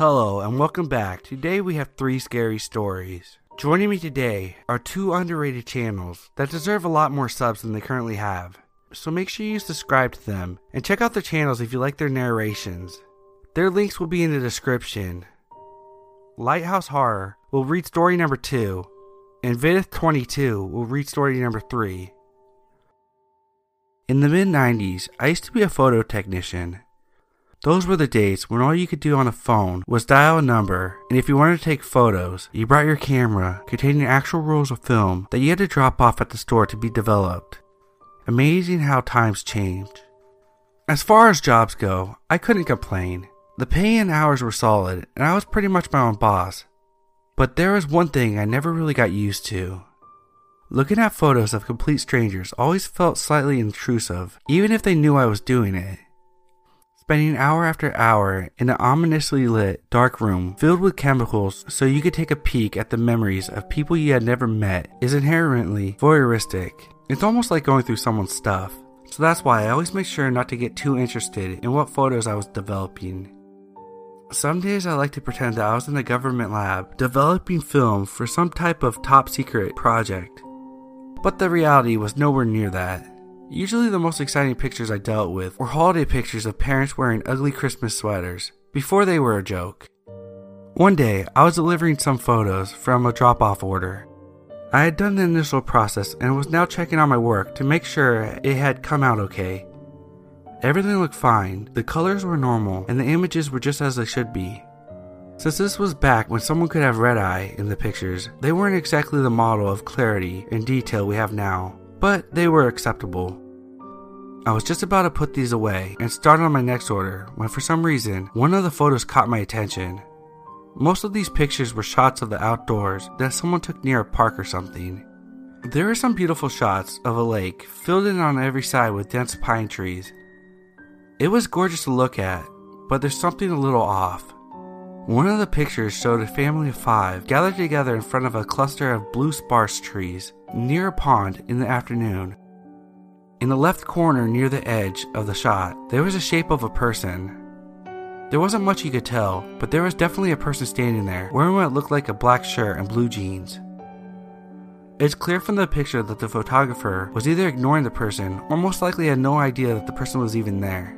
Hello and welcome back. Today we have three scary stories. Joining me today are two underrated channels that deserve a lot more subs than they currently have. So make sure you subscribe to them and check out their channels if you like their narrations. Their links will be in the description. Lighthouse Horror will read story number 2, and Viidith22 will read story number 3. In the mid 90s, I used to be a photo technician. Those were the days when all you could do on a phone was dial a number, and if you wanted to take photos, you brought your camera containing actual rolls of film that you had to drop off at the store to be developed. Amazing how times change. As far as jobs go, I couldn't complain. The pay and hours were solid, and I was pretty much my own boss. But there was one thing I never really got used to. Looking at photos of complete strangers always felt slightly intrusive, even if they knew I was doing it. Spending hour after hour in an ominously lit, dark room filled with chemicals so you could take a peek at the memories of people you had never met is inherently voyeuristic. It's almost like going through someone's stuff. So that's why I always make sure not to get too interested in what photos I was developing. Some days I like to pretend that I was in a government lab developing film for some type of top secret project. But the reality was nowhere near that. Usually, the most exciting pictures I dealt with were holiday pictures of parents wearing ugly Christmas sweaters, before they were a joke. One day, I was delivering some photos from a drop off order. I had done the initial process and was now checking on my work to make sure it had come out okay. Everything looked fine, the colors were normal, and the images were just as they should be. Since this was back when someone could have red eye in the pictures, they weren't exactly the model of clarity and detail we have now but they were acceptable. I was just about to put these away and start on my next order when, for some reason, one of the photos caught my attention. Most of these pictures were shots of the outdoors that someone took near a park or something. There are some beautiful shots of a lake filled in on every side with dense pine trees. It was gorgeous to look at, but there's something a little off. One of the pictures showed a family of five gathered together in front of a cluster of blue sparse trees near a pond in the afternoon. In the left corner near the edge of the shot, there was a shape of a person. There wasn't much you could tell, but there was definitely a person standing there, wearing what looked like a black shirt and blue jeans. It's clear from the picture that the photographer was either ignoring the person or most likely had no idea that the person was even there.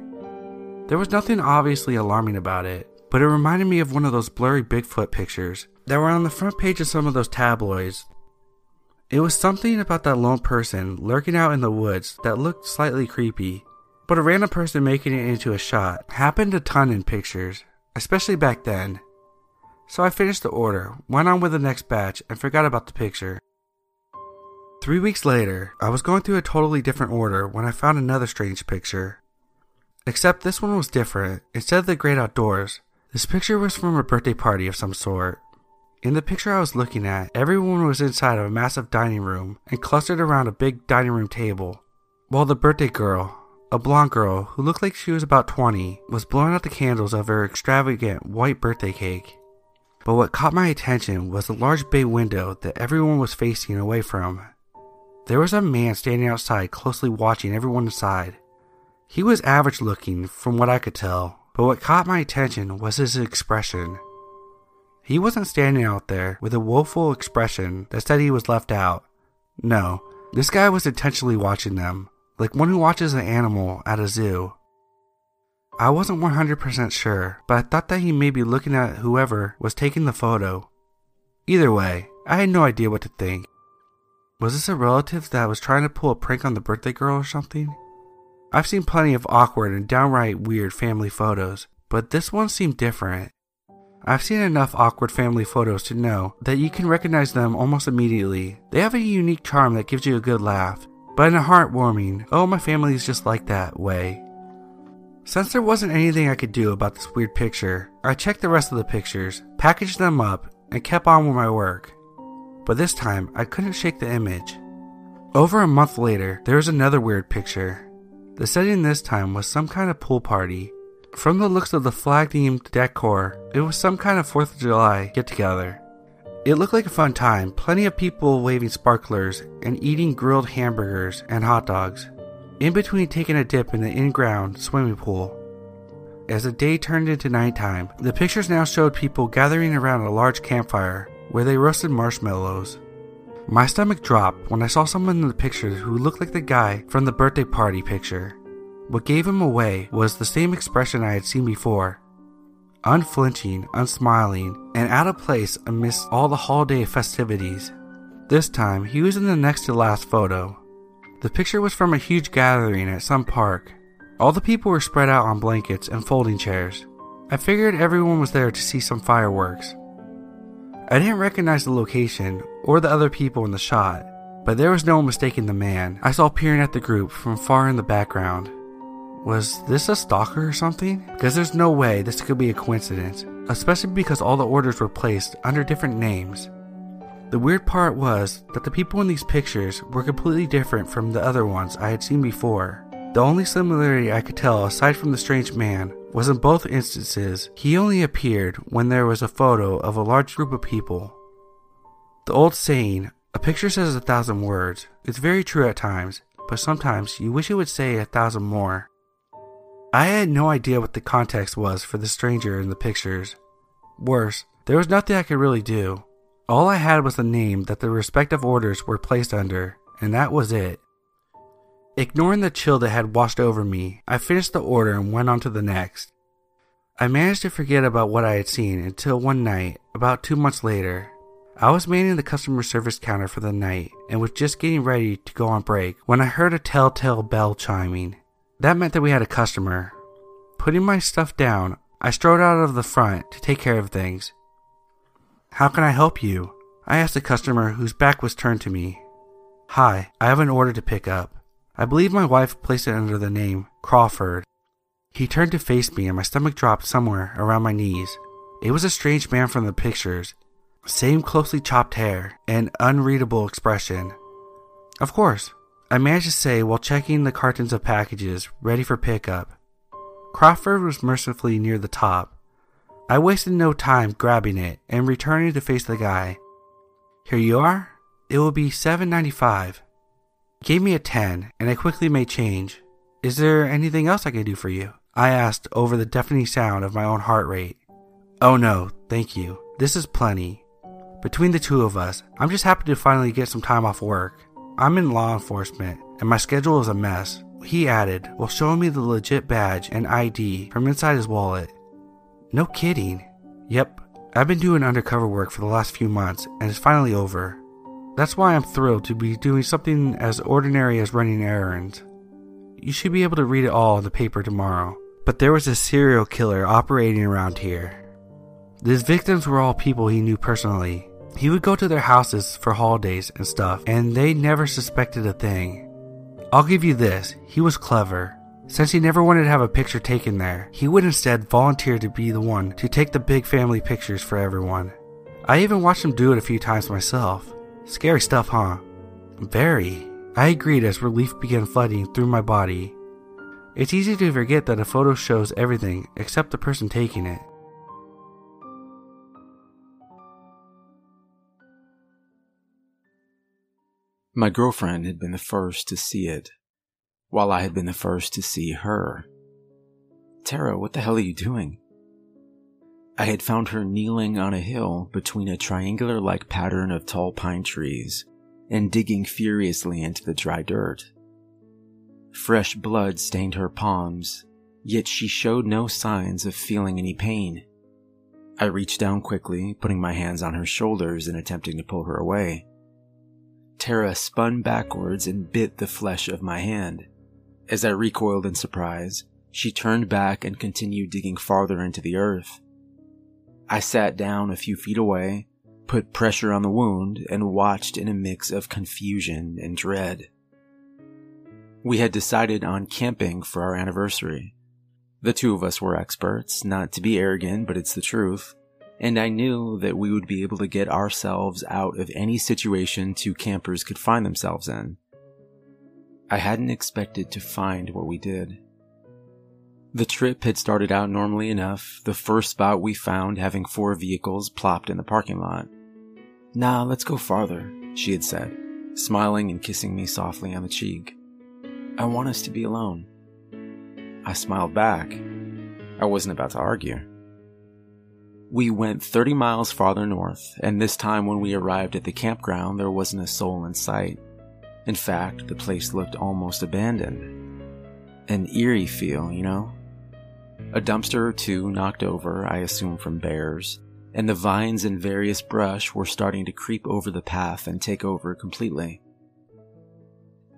There was nothing obviously alarming about it, but it reminded me of one of those blurry Bigfoot pictures that were on the front page of some of those tabloids. It was something about that lone person lurking out in the woods that looked slightly creepy, but a random person making it into a shot happened a ton in pictures, especially back then. So I finished the order, went on with the next batch, and forgot about the picture. Three weeks later, I was going through a totally different order when I found another strange picture. Except this one was different. Instead of the great outdoors, this picture was from a birthday party of some sort. In the picture I was looking at, everyone was inside of a massive dining room and clustered around a big dining room table, while the birthday girl, a blonde girl who looked like she was about 20, was blowing out the candles of her extravagant white birthday cake. But what caught my attention was the large bay window that everyone was facing away from. There was a man standing outside closely watching everyone inside. He was average looking from what I could tell, but what caught my attention was his expression. He wasn't standing out there with a woeful expression that said he was left out. No, this guy was intentionally watching them, like one who watches an animal at a zoo. I wasn't 100% sure, but I thought that he may be looking at whoever was taking the photo. Either way, I had no idea what to think. Was this a relative that was trying to pull a prank on the birthday girl or something? I've seen plenty of awkward and downright weird family photos, but this one seemed different. I've seen enough awkward family photos to know that you can recognize them almost immediately. They have a unique charm that gives you a good laugh, but in a heartwarming, oh, my family is just like that way. Since there wasn't anything I could do about this weird picture, I checked the rest of the pictures, packaged them up, and kept on with my work. But this time, I couldn't shake the image. Over a month later, there was another weird picture. The setting this time was some kind of pool party. From the looks of the flag themed decor, it was some kind of 4th of July get together. It looked like a fun time, plenty of people waving sparklers and eating grilled hamburgers and hot dogs, in between taking a dip in the in ground swimming pool. as the day turned into nighttime, the pictures now showed people gathering around a large campfire where they roasted marshmallows. My stomach dropped when I saw someone in the pictures who looked like the guy from the birthday party picture. What gave him away was the same expression I had seen before unflinching, unsmiling, and out of place amidst all the holiday festivities. This time, he was in the next to last photo. The picture was from a huge gathering at some park. All the people were spread out on blankets and folding chairs. I figured everyone was there to see some fireworks. I didn't recognize the location or the other people in the shot, but there was no mistaking the man I saw peering at the group from far in the background. Was this a stalker or something? Because there's no way this could be a coincidence, especially because all the orders were placed under different names. The weird part was that the people in these pictures were completely different from the other ones I had seen before. The only similarity I could tell aside from the strange man was in both instances he only appeared when there was a photo of a large group of people. The old saying, a picture says a thousand words, is very true at times, but sometimes you wish it would say a thousand more. I had no idea what the context was for the stranger in the pictures. Worse, there was nothing I could really do. All I had was the name that the respective orders were placed under, and that was it. Ignoring the chill that had washed over me, I finished the order and went on to the next. I managed to forget about what I had seen until one night, about two months later. I was manning the customer service counter for the night and was just getting ready to go on break when I heard a telltale bell chiming. That meant that we had a customer. Putting my stuff down, I strode out of the front to take care of things. How can I help you? I asked the customer whose back was turned to me. Hi, I have an order to pick up. I believe my wife placed it under the name Crawford. He turned to face me and my stomach dropped somewhere around my knees. It was a strange man from the pictures. Same closely chopped hair and unreadable expression. Of course, I managed to say while checking the cartons of packages ready for pickup. Crawford was mercifully near the top, I wasted no time grabbing it and returning to face the guy. Here you are. It will be seven ninety five. Gave me a ten, and I quickly made change. Is there anything else I can do for you? I asked over the deafening sound of my own heart rate. Oh no, thank you. This is plenty. Between the two of us, I'm just happy to finally get some time off work. I'm in law enforcement, and my schedule is a mess. He added, while showing me the legit badge and ID from inside his wallet. No kidding. Yep, I've been doing undercover work for the last few months and it's finally over. That's why I'm thrilled to be doing something as ordinary as running errands. You should be able to read it all in the paper tomorrow. But there was a serial killer operating around here. His victims were all people he knew personally. He would go to their houses for holidays and stuff, and they never suspected a thing. I'll give you this he was clever. Since he never wanted to have a picture taken there, he would instead volunteer to be the one to take the big family pictures for everyone. I even watched him do it a few times myself. Scary stuff, huh? Very. I agreed as relief began flooding through my body. It's easy to forget that a photo shows everything except the person taking it. My girlfriend had been the first to see it while I had been the first to see her. Tara, what the hell are you doing? I had found her kneeling on a hill between a triangular like pattern of tall pine trees and digging furiously into the dry dirt. Fresh blood stained her palms, yet she showed no signs of feeling any pain. I reached down quickly, putting my hands on her shoulders and attempting to pull her away. Tara spun backwards and bit the flesh of my hand. As I recoiled in surprise, she turned back and continued digging farther into the earth. I sat down a few feet away, put pressure on the wound, and watched in a mix of confusion and dread. We had decided on camping for our anniversary. The two of us were experts, not to be arrogant, but it's the truth, and I knew that we would be able to get ourselves out of any situation two campers could find themselves in. I hadn't expected to find what we did. The trip had started out normally enough, the first spot we found having four vehicles plopped in the parking lot. Nah, let's go farther, she had said, smiling and kissing me softly on the cheek. I want us to be alone. I smiled back. I wasn't about to argue. We went 30 miles farther north, and this time when we arrived at the campground, there wasn't a soul in sight. In fact, the place looked almost abandoned. An eerie feel, you know? A dumpster or two knocked over, I assume from bears, and the vines and various brush were starting to creep over the path and take over completely.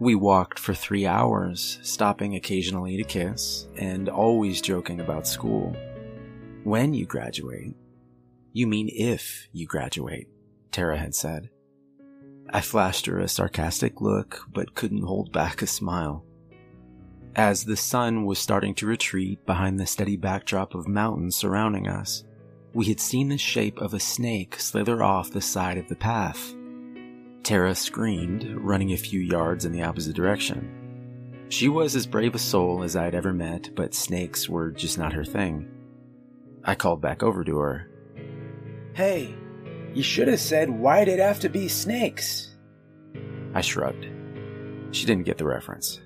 We walked for three hours, stopping occasionally to kiss, and always joking about school. When you graduate, you mean if you graduate, Tara had said. I flashed her a sarcastic look, but couldn't hold back a smile. As the sun was starting to retreat behind the steady backdrop of mountains surrounding us, we had seen the shape of a snake slither off the side of the path. Tara screamed, running a few yards in the opposite direction. She was as brave a soul as I'd ever met, but snakes were just not her thing. I called back over to her, Hey, you should have said, why'd it have to be snakes? I shrugged. She didn't get the reference.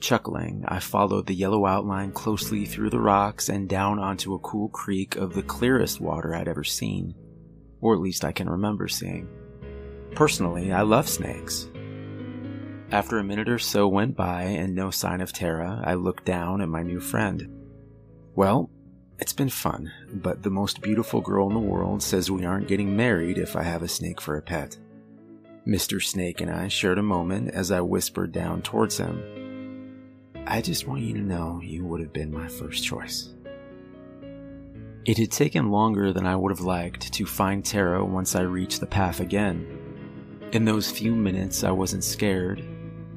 Chuckling, I followed the yellow outline closely through the rocks and down onto a cool creek of the clearest water I'd ever seen, or at least I can remember seeing. Personally, I love snakes. After a minute or so went by and no sign of Tara, I looked down at my new friend. Well, it's been fun, but the most beautiful girl in the world says we aren't getting married if I have a snake for a pet. Mr. Snake and I shared a moment as I whispered down towards him. I just want you to know you would have been my first choice. It had taken longer than I would have liked to find Tara once I reached the path again. In those few minutes, I wasn't scared.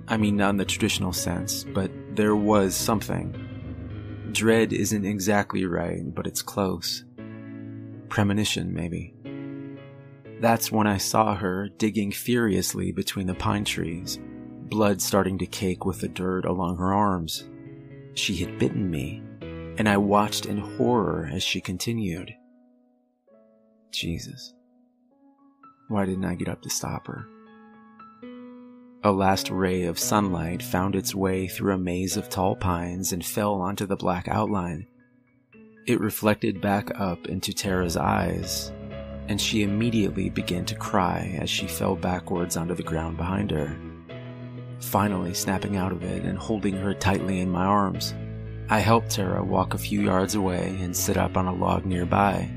I mean, not in the traditional sense, but there was something. Dread isn't exactly right, but it's close. Premonition, maybe. That's when I saw her digging furiously between the pine trees, blood starting to cake with the dirt along her arms. She had bitten me, and I watched in horror as she continued. Jesus. Why didn't I get up to stop her? A last ray of sunlight found its way through a maze of tall pines and fell onto the black outline. It reflected back up into Tara's eyes, and she immediately began to cry as she fell backwards onto the ground behind her. Finally, snapping out of it and holding her tightly in my arms, I helped Tara walk a few yards away and sit up on a log nearby,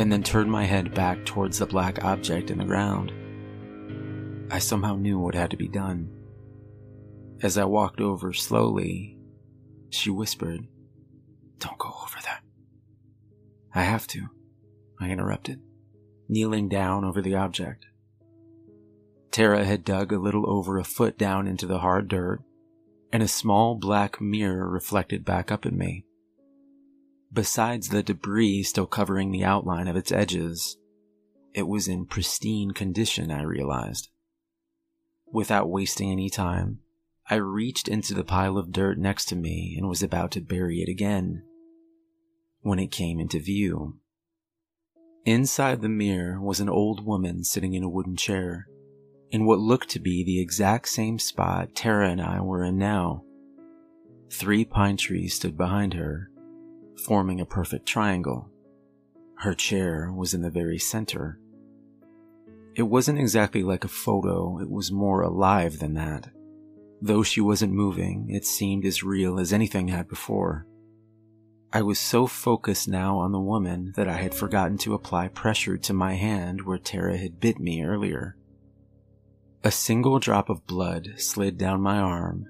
and then turned my head back towards the black object in the ground. I somehow knew what had to be done. As I walked over slowly, she whispered, Don't go over there. I have to, I interrupted, kneeling down over the object. Tara had dug a little over a foot down into the hard dirt, and a small black mirror reflected back up at me. Besides the debris still covering the outline of its edges, it was in pristine condition, I realized. Without wasting any time, I reached into the pile of dirt next to me and was about to bury it again when it came into view. Inside the mirror was an old woman sitting in a wooden chair, in what looked to be the exact same spot Tara and I were in now. Three pine trees stood behind her, forming a perfect triangle. Her chair was in the very center. It wasn't exactly like a photo, it was more alive than that. Though she wasn't moving, it seemed as real as anything had before. I was so focused now on the woman that I had forgotten to apply pressure to my hand where Tara had bit me earlier. A single drop of blood slid down my arm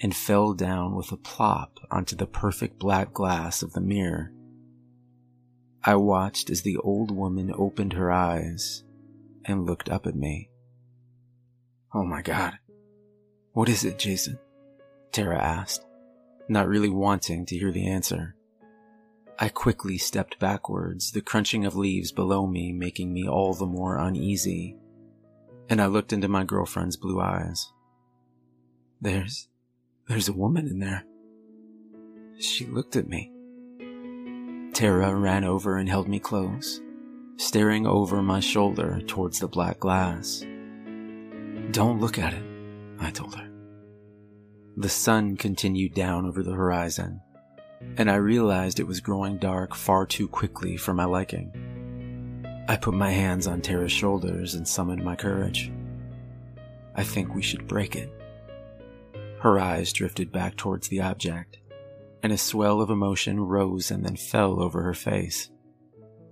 and fell down with a plop onto the perfect black glass of the mirror. I watched as the old woman opened her eyes and looked up at me. Oh my god. What is it, Jason? Tara asked, not really wanting to hear the answer. I quickly stepped backwards, the crunching of leaves below me making me all the more uneasy, and I looked into my girlfriend's blue eyes. There's, there's a woman in there. She looked at me. Tara ran over and held me close staring over my shoulder towards the black glass. Don't look at it, I told her. The sun continued down over the horizon, and I realized it was growing dark far too quickly for my liking. I put my hands on Tara's shoulders and summoned my courage. I think we should break it. Her eyes drifted back towards the object, and a swell of emotion rose and then fell over her face.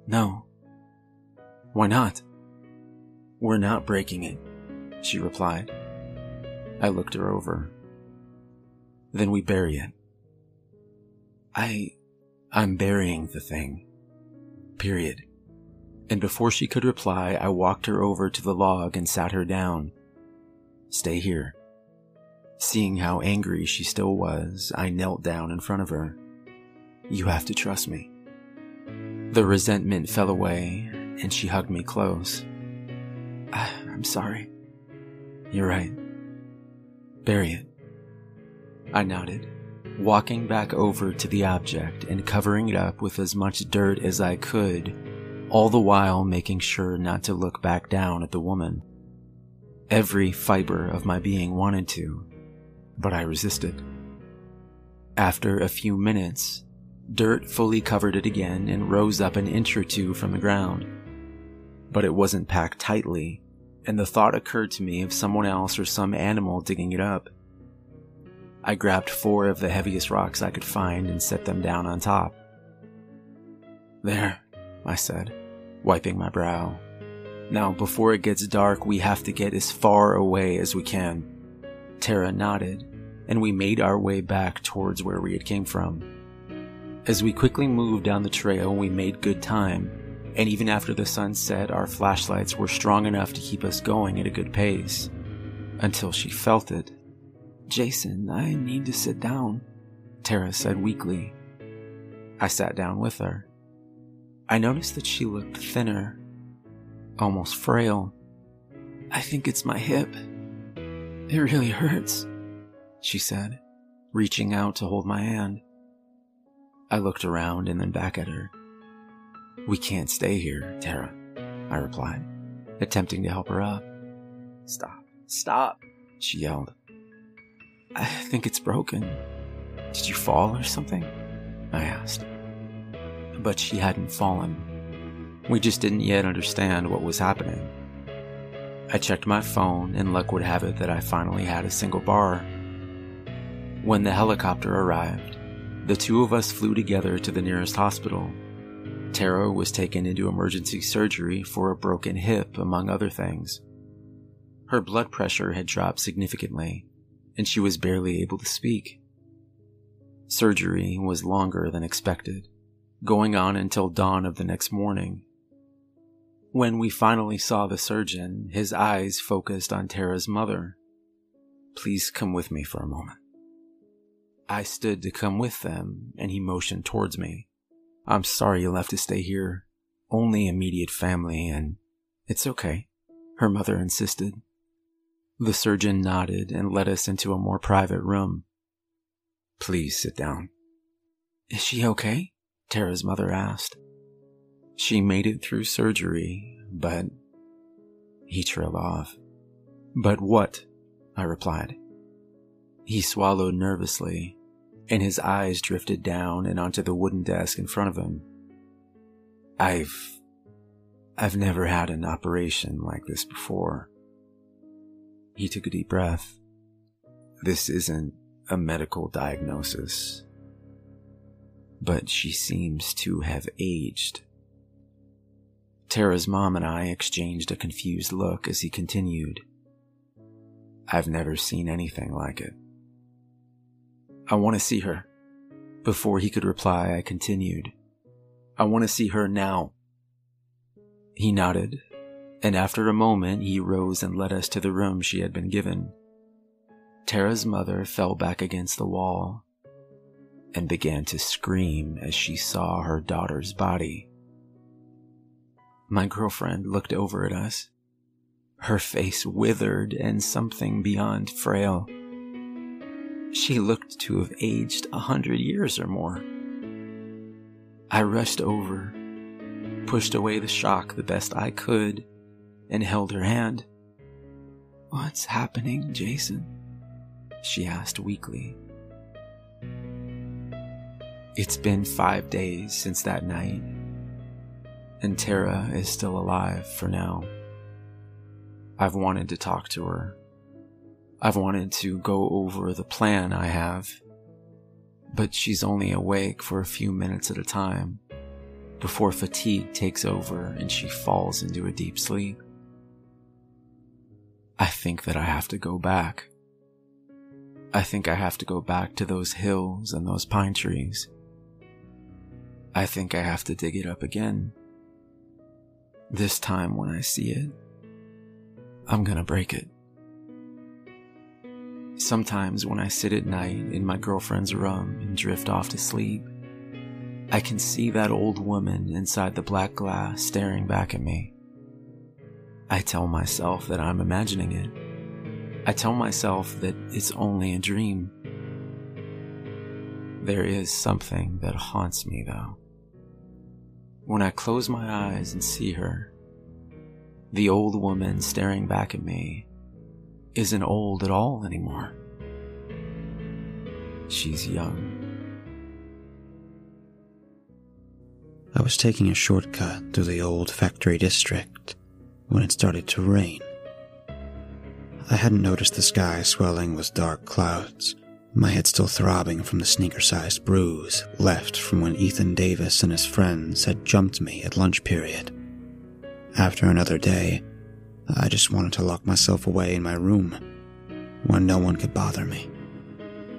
No. Why not? We're not breaking it, she replied. I looked her over. Then we bury it. I. I'm burying the thing. Period. And before she could reply, I walked her over to the log and sat her down. Stay here. Seeing how angry she still was, I knelt down in front of her. You have to trust me. The resentment fell away, and she hugged me close. I'm sorry. You're right. Bury it. I nodded, walking back over to the object and covering it up with as much dirt as I could, all the while making sure not to look back down at the woman. Every fiber of my being wanted to, but I resisted. After a few minutes, dirt fully covered it again and rose up an inch or two from the ground. But it wasn't packed tightly, and the thought occurred to me of someone else or some animal digging it up. I grabbed four of the heaviest rocks I could find and set them down on top. There, I said, wiping my brow. Now, before it gets dark, we have to get as far away as we can. Tara nodded, and we made our way back towards where we had came from. As we quickly moved down the trail, we made good time, and even after the sun set, our flashlights were strong enough to keep us going at a good pace. Until she felt it. Jason, I need to sit down, Tara said weakly. I sat down with her. I noticed that she looked thinner, almost frail. I think it's my hip. It really hurts, she said, reaching out to hold my hand. I looked around and then back at her. We can't stay here, Tara, I replied, attempting to help her up. Stop, stop, she yelled. I think it's broken. Did you fall or something? I asked. But she hadn't fallen. We just didn't yet understand what was happening. I checked my phone, and luck would have it that I finally had a single bar. When the helicopter arrived, the two of us flew together to the nearest hospital Tara was taken into emergency surgery for a broken hip, among other things. Her blood pressure had dropped significantly, and she was barely able to speak. Surgery was longer than expected, going on until dawn of the next morning. When we finally saw the surgeon, his eyes focused on Tara's mother. Please come with me for a moment. I stood to come with them, and he motioned towards me. I'm sorry you'll have to stay here. Only immediate family, and it's okay, her mother insisted. The surgeon nodded and led us into a more private room. Please sit down. Is she okay? Tara's mother asked. She made it through surgery, but. He trailed off. But what? I replied. He swallowed nervously and his eyes drifted down and onto the wooden desk in front of him. I've. I've never had an operation like this before. He took a deep breath. This isn't a medical diagnosis. But she seems to have aged. Tara's mom and I exchanged a confused look as he continued. I've never seen anything like it. I want to see her. Before he could reply, I continued. I want to see her now. He nodded, and after a moment, he rose and led us to the room she had been given. Tara's mother fell back against the wall and began to scream as she saw her daughter's body. My girlfriend looked over at us, her face withered and something beyond frail. She looked to have aged a hundred years or more. I rushed over, pushed away the shock the best I could, and held her hand. What's happening, Jason? She asked weakly. It's been five days since that night, and Tara is still alive for now. I've wanted to talk to her. I've wanted to go over the plan I have, but she's only awake for a few minutes at a time before fatigue takes over and she falls into a deep sleep. I think that I have to go back. I think I have to go back to those hills and those pine trees I think I have to dig it up again. This time when I see it, I'm gonna break it. Sometimes when I sit at night in my girlfriend's room and drift off to sleep, I can see that old woman inside the black glass staring back at me. I tell myself that I'm imagining it. I tell myself that it's only a dream. There is something that haunts me though. When I close my eyes and see her, the old woman staring back at me isn't old at all anymore. She's young. I was taking a shortcut through the old factory district when it started to rain. I hadn't noticed the sky swelling with dark clouds my head still throbbing from the sneaker sized bruise left from when Ethan Davis and his friends had jumped me at lunch period. After another day, I just wanted to lock myself away in my room where no one could bother me.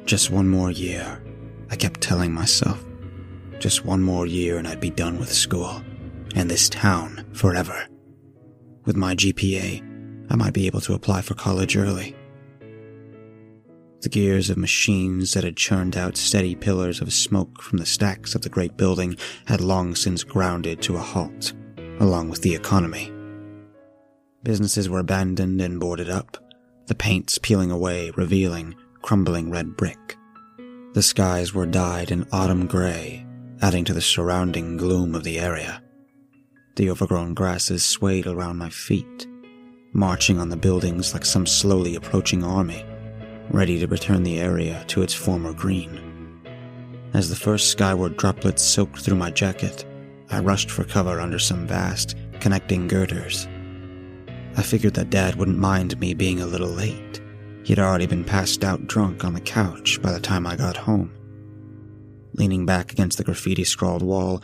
Just one more year, I kept telling myself. Just one more year and I'd be done with school and this town forever. With my GPA, I might be able to apply for college early the gears of machines that had churned out steady pillars of smoke from the stacks of the great building had long since grounded to a halt, along with the economy. Businesses were abandoned and boarded up, the paints peeling away, revealing crumbling red brick. The skies were dyed in autumn gray, adding to the surrounding gloom of the area. The overgrown grasses swayed around my feet, marching on the buildings like some slowly approaching army ready to return the area to its former green. As the first skyward droplets soaked through my jacket, I rushed for cover under some vast, connecting girders. I figured that Dad wouldn't mind me being a little late. He'd already been passed out drunk on the couch by the time I got home. Leaning back against the graffiti scrawled wall,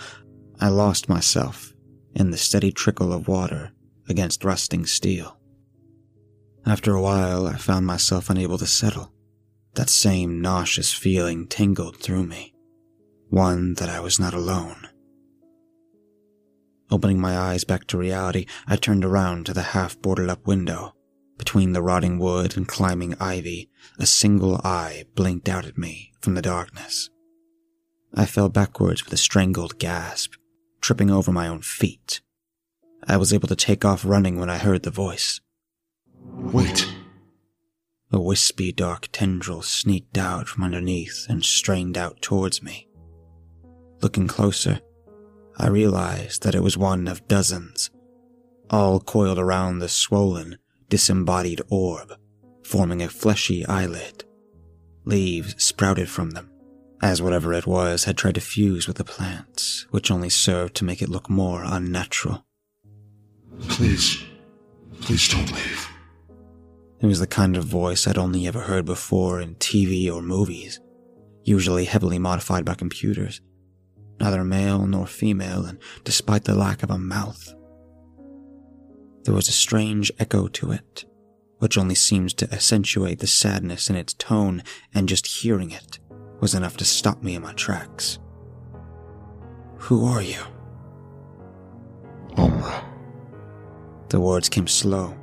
I lost myself in the steady trickle of water against rusting steel. After a while, I found myself unable to settle. That same nauseous feeling tingled through me. One that I was not alone. Opening my eyes back to reality, I turned around to the half boarded up window. Between the rotting wood and climbing ivy, a single eye blinked out at me from the darkness. I fell backwards with a strangled gasp, tripping over my own feet. I was able to take off running when I heard the voice. Wait. A wispy dark tendril sneaked out from underneath and strained out towards me. Looking closer, I realized that it was one of dozens, all coiled around the swollen, disembodied orb, forming a fleshy eyelid. Leaves sprouted from them, as whatever it was had tried to fuse with the plants, which only served to make it look more unnatural. Please, please don't leave. It was the kind of voice I'd only ever heard before in TV or movies, usually heavily modified by computers. Neither male nor female, and despite the lack of a mouth, there was a strange echo to it, which only seemed to accentuate the sadness in its tone, and just hearing it was enough to stop me in my tracks. Who are you? Umbra. The words came slow,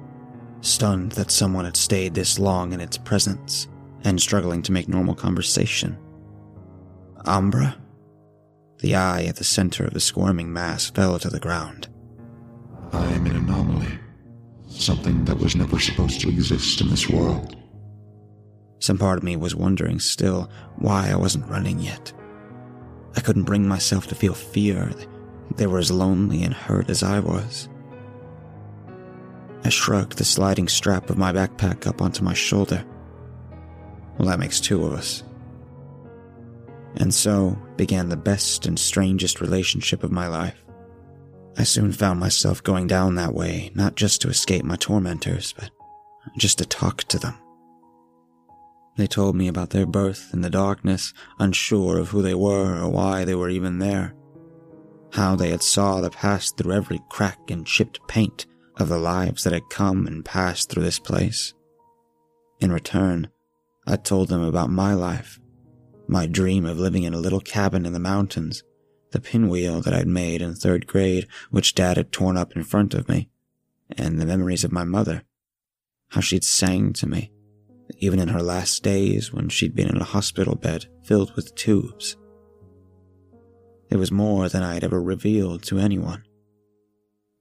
stunned that someone had stayed this long in its presence and struggling to make normal conversation. Umbra? The eye at the center of the squirming mass fell to the ground. I am an anomaly. Something that was never supposed to exist in this world. Some part of me was wondering still why I wasn't running yet. I couldn't bring myself to feel fear. They were as lonely and hurt as I was. I shrugged the sliding strap of my backpack up onto my shoulder. Well, that makes two of us. And so began the best and strangest relationship of my life. I soon found myself going down that way, not just to escape my tormentors, but just to talk to them. They told me about their birth in the darkness, unsure of who they were or why they were even there. How they had saw the past through every crack and chipped paint of the lives that had come and passed through this place. In return, I told them about my life, my dream of living in a little cabin in the mountains, the pinwheel that I'd made in third grade, which Dad had torn up in front of me, and the memories of my mother, how she'd sang to me, even in her last days when she'd been in a hospital bed filled with tubes. It was more than I had ever revealed to anyone.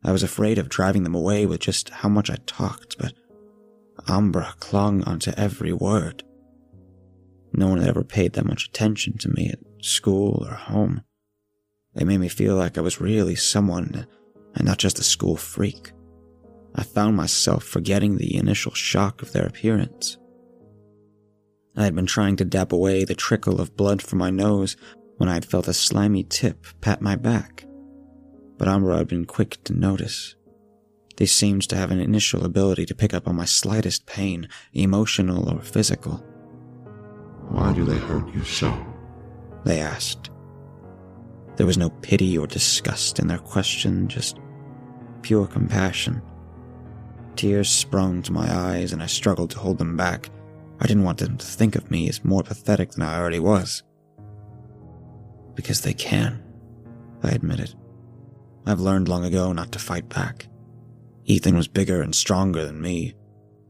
I was afraid of driving them away with just how much I talked, but Umbra clung onto every word. No one had ever paid that much attention to me at school or home. It made me feel like I was really someone and not just a school freak. I found myself forgetting the initial shock of their appearance. I had been trying to dab away the trickle of blood from my nose when I had felt a slimy tip pat my back. But Umbra had been quick to notice. They seemed to have an initial ability to pick up on my slightest pain, emotional or physical. Why do they hurt you so? They asked. There was no pity or disgust in their question, just pure compassion. Tears sprung to my eyes and I struggled to hold them back. I didn't want them to think of me as more pathetic than I already was. Because they can, I admitted. I've learned long ago not to fight back. Ethan was bigger and stronger than me.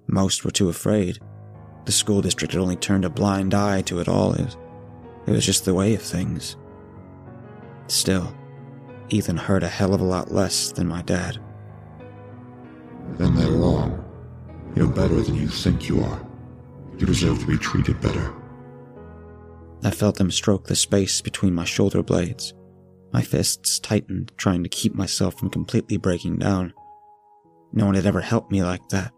Most were too afraid. The school district had only turned a blind eye to it all. It was, it was just the way of things. Still, Ethan hurt a hell of a lot less than my dad. Then they're wrong. You're better than you think you are. You deserve to be treated better. I felt them stroke the space between my shoulder blades. My fists tightened, trying to keep myself from completely breaking down. No one had ever helped me like that.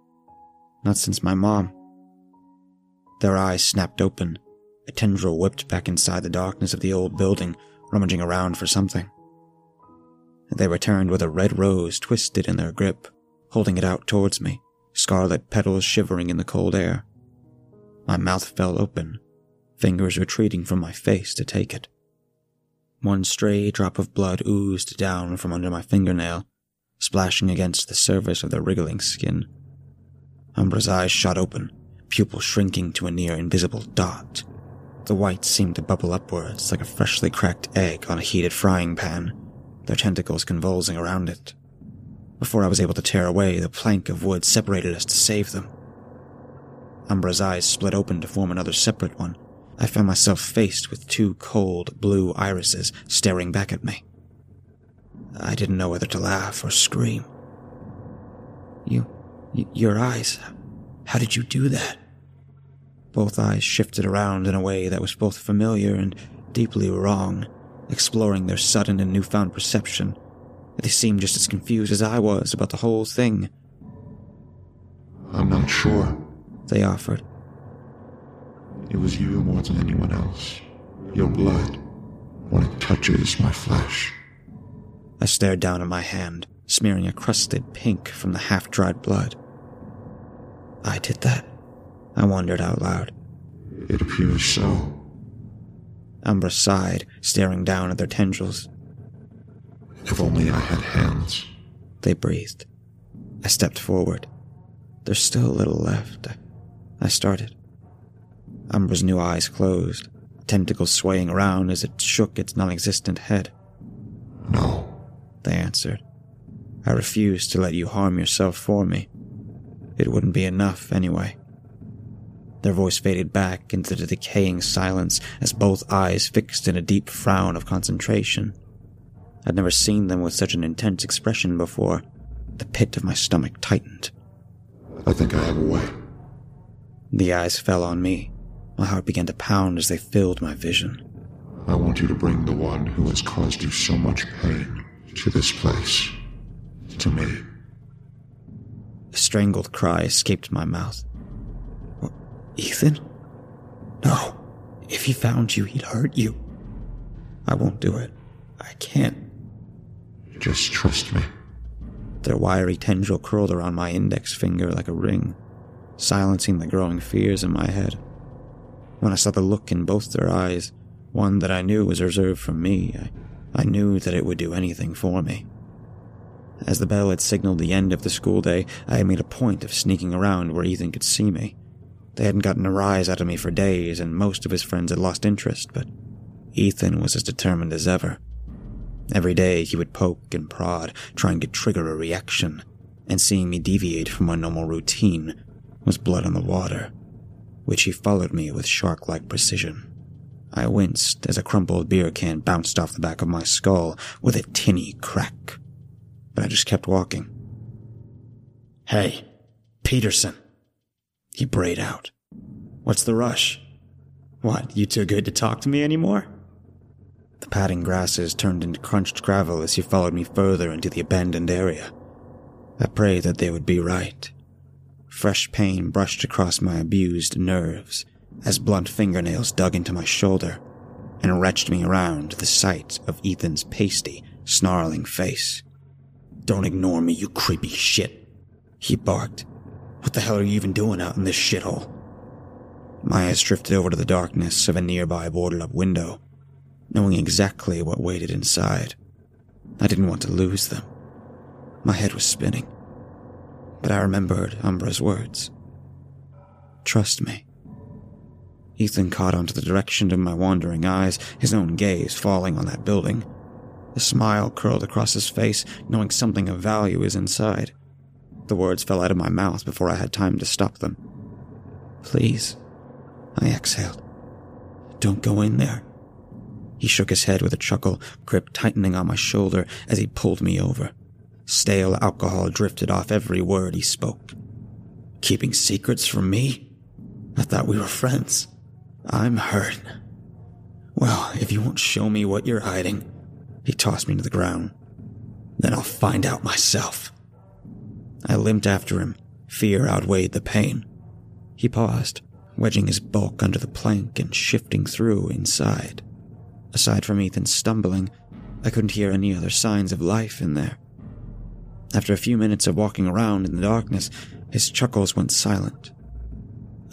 Not since my mom. Their eyes snapped open. A tendril whipped back inside the darkness of the old building, rummaging around for something. They returned with a red rose twisted in their grip, holding it out towards me, scarlet petals shivering in the cold air. My mouth fell open, fingers retreating from my face to take it. One stray drop of blood oozed down from under my fingernail, splashing against the surface of the wriggling skin. Umbra's eyes shot open, pupil shrinking to a near invisible dot. The whites seemed to bubble upwards like a freshly cracked egg on a heated frying pan, their tentacles convulsing around it. Before I was able to tear away, the plank of wood separated us to save them. Umbra's eyes split open to form another separate one. I found myself faced with two cold blue irises staring back at me. I didn't know whether to laugh or scream. You, your eyes, how did you do that? Both eyes shifted around in a way that was both familiar and deeply wrong, exploring their sudden and newfound perception. They seemed just as confused as I was about the whole thing. I'm not sure. They offered. It was you more than anyone else. Your blood. When it touches my flesh. I stared down at my hand, smearing a crusted pink from the half dried blood. I did that. I wondered out loud. It appears so. Umbra sighed, staring down at their tendrils. If only I had hands. They breathed. I stepped forward. There's still a little left. I, started. Umbra's new eyes closed, tentacles swaying around as it shook its non existent head. No. They answered. I refuse to let you harm yourself for me. It wouldn't be enough anyway. Their voice faded back into the decaying silence as both eyes fixed in a deep frown of concentration. I'd never seen them with such an intense expression before. The pit of my stomach tightened. I think I have a way. The eyes fell on me. My heart began to pound as they filled my vision. I want you to bring the one who has caused you so much pain to this place. To me. A strangled cry escaped my mouth. Ethan? No. If he found you, he'd hurt you. I won't do it. I can't. Just trust me. Their wiry tendril curled around my index finger like a ring, silencing the growing fears in my head. When I saw the look in both their eyes, one that I knew was reserved for me, I, I knew that it would do anything for me. As the bell had signaled the end of the school day, I had made a point of sneaking around where Ethan could see me. They hadn't gotten a rise out of me for days, and most of his friends had lost interest, but Ethan was as determined as ever. Every day he would poke and prod, trying to trigger a reaction, and seeing me deviate from my normal routine was blood on the water, which he followed me with shark like precision. I winced as a crumpled beer can bounced off the back of my skull with a tinny crack, but I just kept walking. Hey, Peterson, he brayed out. What's the rush? What, you too good to talk to me anymore? The padding grasses turned into crunched gravel as he followed me further into the abandoned area. I prayed that they would be right. Fresh pain brushed across my abused nerves as blunt fingernails dug into my shoulder and wrenched me around the sight of Ethan's pasty, snarling face. Don't ignore me, you creepy shit, he barked. What the hell are you even doing out in this shithole? My eyes drifted over to the darkness of a nearby boarded up window, knowing exactly what waited inside. I didn't want to lose them. My head was spinning. But I remembered Umbra's words. Trust me. Ethan caught onto the direction of my wandering eyes, his own gaze falling on that building. A smile curled across his face, knowing something of value is inside. The words fell out of my mouth before I had time to stop them. Please, I exhaled. Don't go in there. He shook his head with a chuckle, grip tightening on my shoulder as he pulled me over. Stale alcohol drifted off every word he spoke. Keeping secrets from me? I thought we were friends. I'm hurt. Well, if you won't show me what you're hiding, he tossed me to the ground. Then I'll find out myself. I limped after him. Fear outweighed the pain. He paused, wedging his bulk under the plank and shifting through inside. Aside from Ethan stumbling, I couldn't hear any other signs of life in there. After a few minutes of walking around in the darkness, his chuckles went silent.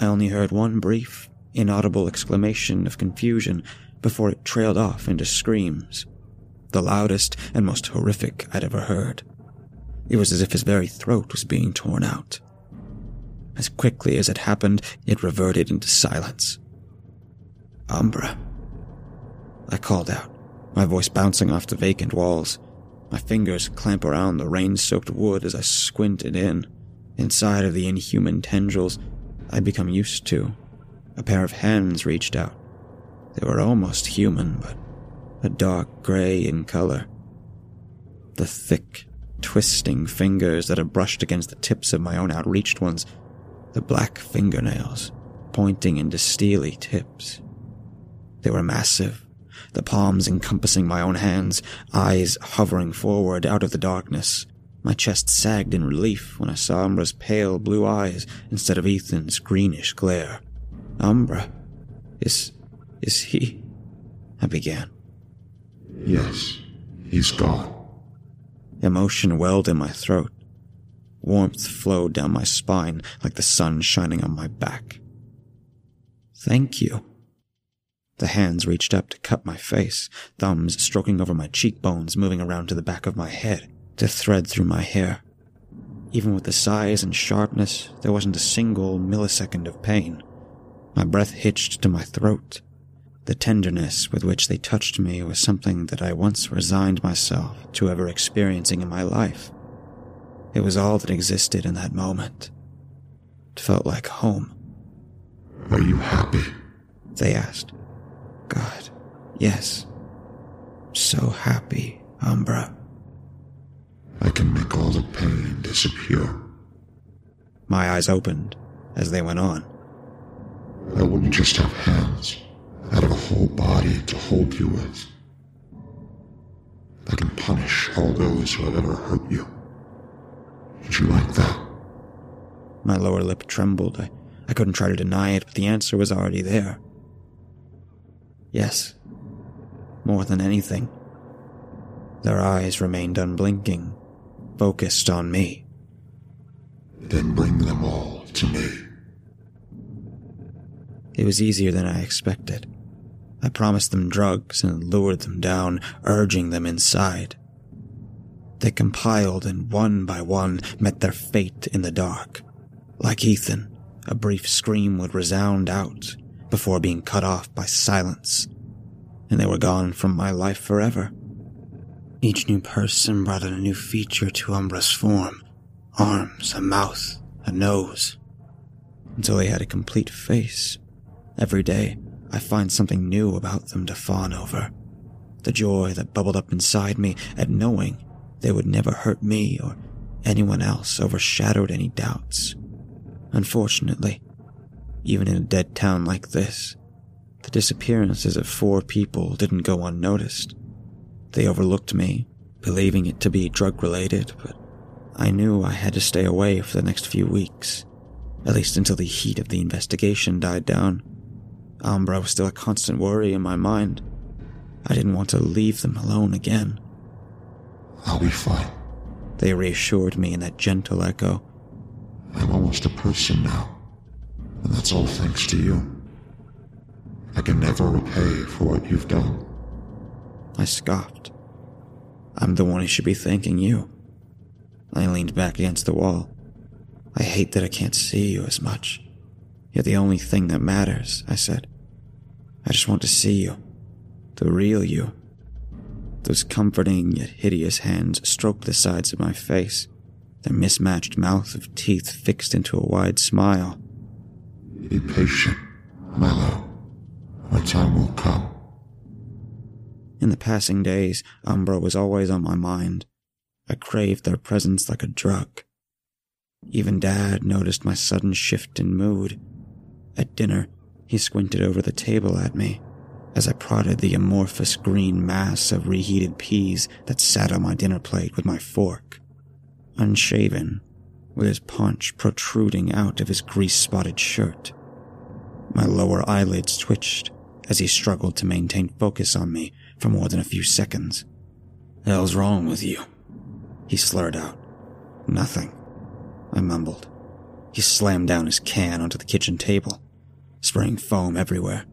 I only heard one brief, inaudible exclamation of confusion before it trailed off into screams, the loudest and most horrific I'd ever heard. It was as if his very throat was being torn out. As quickly as it happened, it reverted into silence. Umbra. I called out, my voice bouncing off the vacant walls. My fingers clamp around the rain soaked wood as I squinted in. Inside of the inhuman tendrils I'd become used to, a pair of hands reached out. They were almost human, but a dark gray in color. The thick, twisting fingers that had brushed against the tips of my own outreached ones, the black fingernails pointing into steely tips. They were massive, the palms encompassing my own hands, eyes hovering forward out of the darkness. My chest sagged in relief when I saw Umbra's pale blue eyes instead of Ethan's greenish glare. Umbra? Is. is he? I began. Yes, he's gone. Emotion welled in my throat. Warmth flowed down my spine like the sun shining on my back. Thank you. The hands reached up to cup my face, thumbs stroking over my cheekbones, moving around to the back of my head to thread through my hair. Even with the size and sharpness, there wasn't a single millisecond of pain. My breath hitched to my throat. The tenderness with which they touched me was something that I once resigned myself to ever experiencing in my life. It was all that existed in that moment. It felt like home. Are you happy? They asked. God, yes. So happy, Umbra. I can make all the pain disappear. My eyes opened as they went on. I wouldn't just have hands. I'd have a whole body to hold you with. I can punish all those who have ever hurt you. Would you like that? My lower lip trembled. I, I couldn't try to deny it, but the answer was already there. Yes. more than anything. Their eyes remained unblinking, focused on me. Then bring them all to me. It was easier than I expected. I promised them drugs and lured them down, urging them inside. They compiled and one by one met their fate in the dark. Like Ethan, a brief scream would resound out before being cut off by silence, and they were gone from my life forever. Each new person brought a new feature to Umbra's form arms, a mouth, a nose, until they had a complete face. Every day, I find something new about them to fawn over. The joy that bubbled up inside me at knowing they would never hurt me or anyone else overshadowed any doubts. Unfortunately, even in a dead town like this, the disappearances of four people didn't go unnoticed. They overlooked me, believing it to be drug related, but I knew I had to stay away for the next few weeks, at least until the heat of the investigation died down. Umbra was still a constant worry in my mind. I didn't want to leave them alone again. I'll be fine. They reassured me in that gentle echo. I'm almost a person now. And that's all thanks to you. I can never repay for what you've done. I scoffed. I'm the one who should be thanking you. I leaned back against the wall. I hate that I can't see you as much. You're the only thing that matters, I said. I just want to see you. The real you. Those comforting yet hideous hands stroked the sides of my face, their mismatched mouth of teeth fixed into a wide smile. Be patient, Mellow. My time will come. In the passing days, Umbra was always on my mind. I craved their presence like a drug. Even Dad noticed my sudden shift in mood. At dinner, he squinted over the table at me as I prodded the amorphous green mass of reheated peas that sat on my dinner plate with my fork. Unshaven, with his paunch protruding out of his grease spotted shirt. My lower eyelids twitched as he struggled to maintain focus on me for more than a few seconds. Hell's wrong with you? He slurred out. Nothing, I mumbled. He slammed down his can onto the kitchen table, spraying foam everywhere.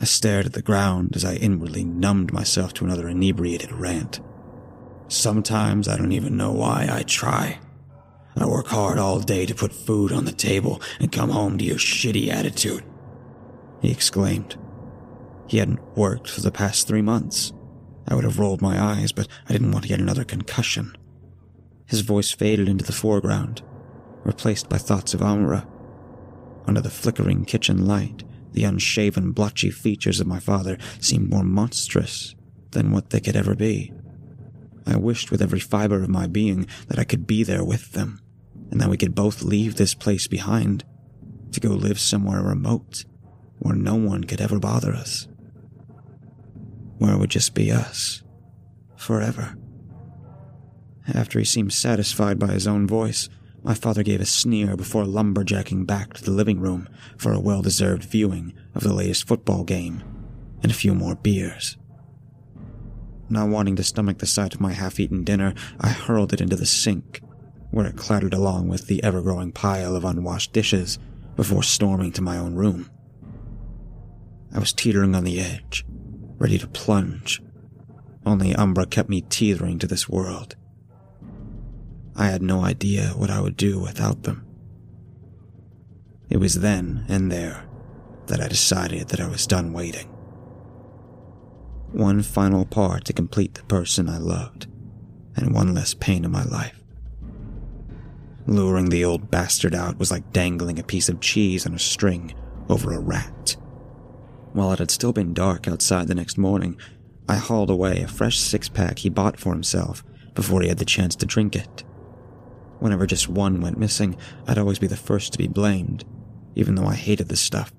I stared at the ground as I inwardly numbed myself to another inebriated rant. Sometimes I don't even know why I try. I work hard all day to put food on the table and come home to your shitty attitude. He exclaimed. He hadn't worked for the past three months. I would have rolled my eyes, but I didn't want to get another concussion. His voice faded into the foreground, replaced by thoughts of Umbra. Under the flickering kitchen light, the unshaven, blotchy features of my father seemed more monstrous than what they could ever be. I wished with every fiber of my being that I could be there with them, and that we could both leave this place behind to go live somewhere remote where no one could ever bother us. Where it would just be us. Forever. After he seemed satisfied by his own voice, my father gave a sneer before lumberjacking back to the living room for a well deserved viewing of the latest football game and a few more beers. Not wanting to stomach the sight of my half eaten dinner, I hurled it into the sink, where it clattered along with the ever growing pile of unwashed dishes before storming to my own room. I was teetering on the edge, ready to plunge. Only Umbra kept me teetering to this world. I had no idea what I would do without them. It was then and there that I decided that I was done waiting. One final part to complete the person I loved, and one less pain in my life. Luring the old bastard out was like dangling a piece of cheese on a string over a rat. While it had still been dark outside the next morning, I hauled away a fresh six pack he bought for himself before he had the chance to drink it. Whenever just one went missing, I'd always be the first to be blamed, even though I hated the stuff.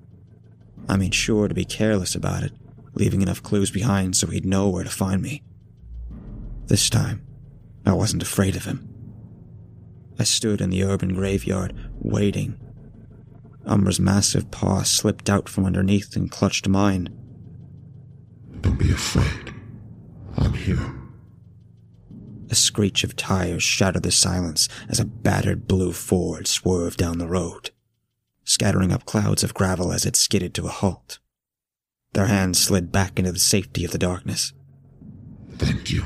I made sure to be careless about it, leaving enough clues behind so he'd know where to find me. This time, I wasn't afraid of him. I stood in the urban graveyard, waiting Umbra's massive paw slipped out from underneath and clutched mine. Don't be afraid. I'm here. A screech of tires shattered the silence as a battered blue Ford swerved down the road, scattering up clouds of gravel as it skidded to a halt. Their hands slid back into the safety of the darkness. Thank you.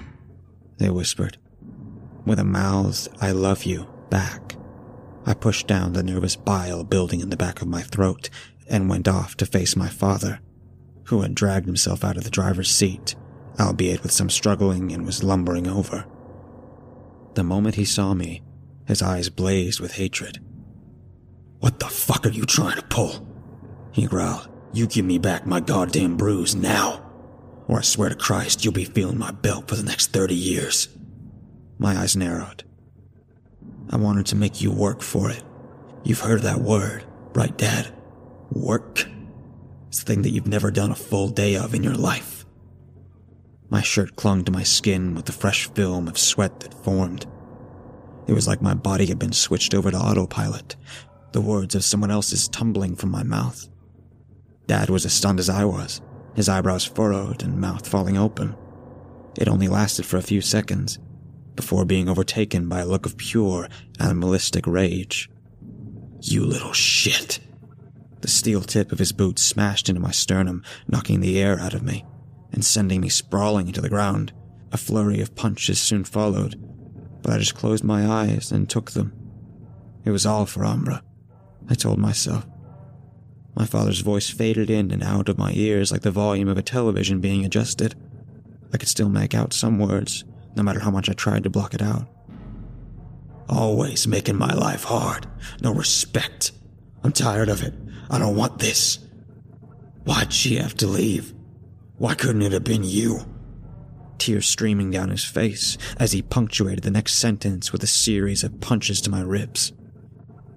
They whispered. With a mouthed, I love you, back. I pushed down the nervous bile building in the back of my throat and went off to face my father, who had dragged himself out of the driver's seat, albeit with some struggling and was lumbering over. The moment he saw me, his eyes blazed with hatred. What the fuck are you trying to pull? He growled. You give me back my goddamn brews now, or I swear to Christ you'll be feeling my belt for the next 30 years. My eyes narrowed. I wanted to make you work for it. You've heard that word, right, Dad? Work. It's the thing that you've never done a full day of in your life. My shirt clung to my skin with the fresh film of sweat that formed. It was like my body had been switched over to autopilot, the words of someone else's tumbling from my mouth. Dad was as stunned as I was, his eyebrows furrowed and mouth falling open. It only lasted for a few seconds, before being overtaken by a look of pure, animalistic rage. You little shit! The steel tip of his boot smashed into my sternum, knocking the air out of me and sending me sprawling into the ground. A flurry of punches soon followed, but I just closed my eyes and took them. It was all for Umbra, I told myself. My father's voice faded in and out of my ears like the volume of a television being adjusted. I could still make out some words, no matter how much I tried to block it out. Always making my life hard. No respect. I'm tired of it. I don't want this. Why'd she have to leave? Why couldn't it have been you? Tears streaming down his face as he punctuated the next sentence with a series of punches to my ribs.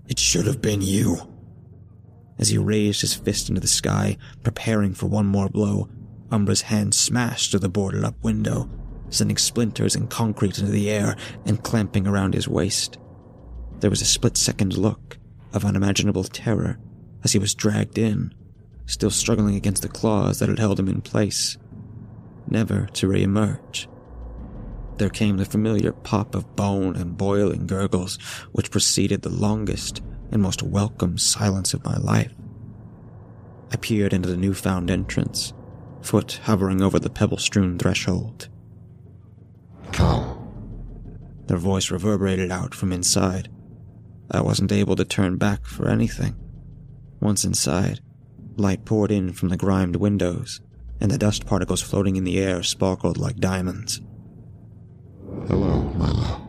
It should have been you. As he raised his fist into the sky, preparing for one more blow, Umbra's hand smashed through the boarded up window, sending splinters and concrete into the air and clamping around his waist. There was a split second look of unimaginable terror as he was dragged in, still struggling against the claws that had held him in place, never to re-emerge. There came the familiar pop of bone and boiling gurgles, which preceded the longest and most welcome silence of my life. I peered into the newfound entrance, foot hovering over the pebble strewn threshold. Come. Their voice reverberated out from inside. I wasn't able to turn back for anything. Once inside, light poured in from the grimed windows, and the dust particles floating in the air sparkled like diamonds. hello, Milo.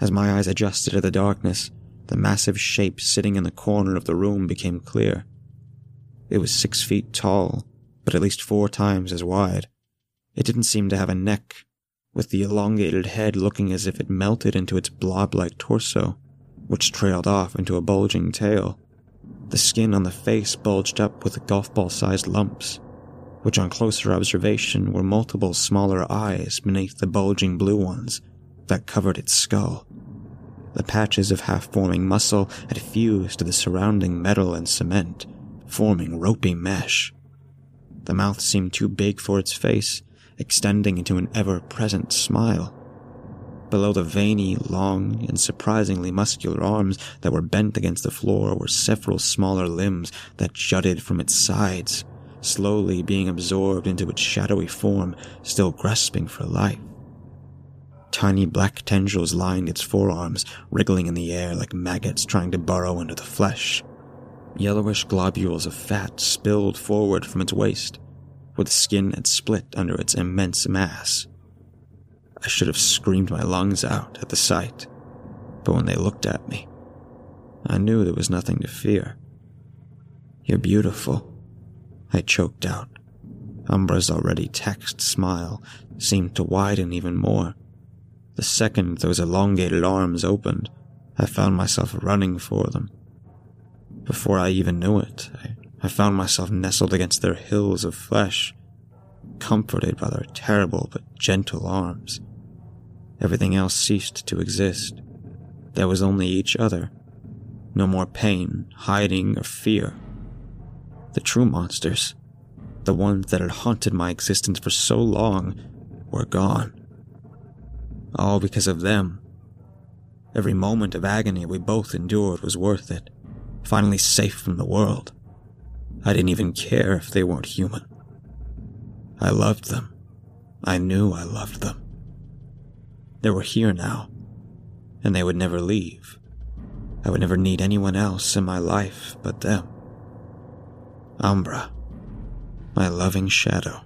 As my eyes adjusted to the darkness, the massive shape sitting in the corner of the room became clear. It was six feet tall, but at least four times as wide. It didn't seem to have a neck, with the elongated head looking as if it melted into its blob like torso, which trailed off into a bulging tail. The skin on the face bulged up with golf ball sized lumps, which on closer observation were multiple smaller eyes beneath the bulging blue ones that covered its skull. The patches of half forming muscle had fused to the surrounding metal and cement, forming ropey mesh. The mouth seemed too big for its face, extending into an ever present smile. Below the veiny, long, and surprisingly muscular arms that were bent against the floor were several smaller limbs that jutted from its sides, slowly being absorbed into its shadowy form, still grasping for life. Tiny black tendrils lined its forearms, wriggling in the air like maggots trying to burrow into the flesh. Yellowish globules of fat spilled forward from its waist, where the skin had split under its immense mass. I should have screamed my lungs out at the sight, but when they looked at me, I knew there was nothing to fear. You're beautiful, I choked out. Umbra's already texed smile seemed to widen even more. The second those elongated arms opened, I found myself running for them. Before I even knew it, I, I found myself nestled against their hills of flesh, comforted by their terrible but gentle arms. Everything else ceased to exist. There was only each other. No more pain, hiding, or fear. The true monsters, the ones that had haunted my existence for so long, were gone. All because of them. Every moment of agony we both endured was worth it. Finally safe from the world. I didn't even care if they weren't human. I loved them. I knew I loved them. They were here now, and they would never leave. I would never need anyone else in my life but them. Umbra, my loving shadow.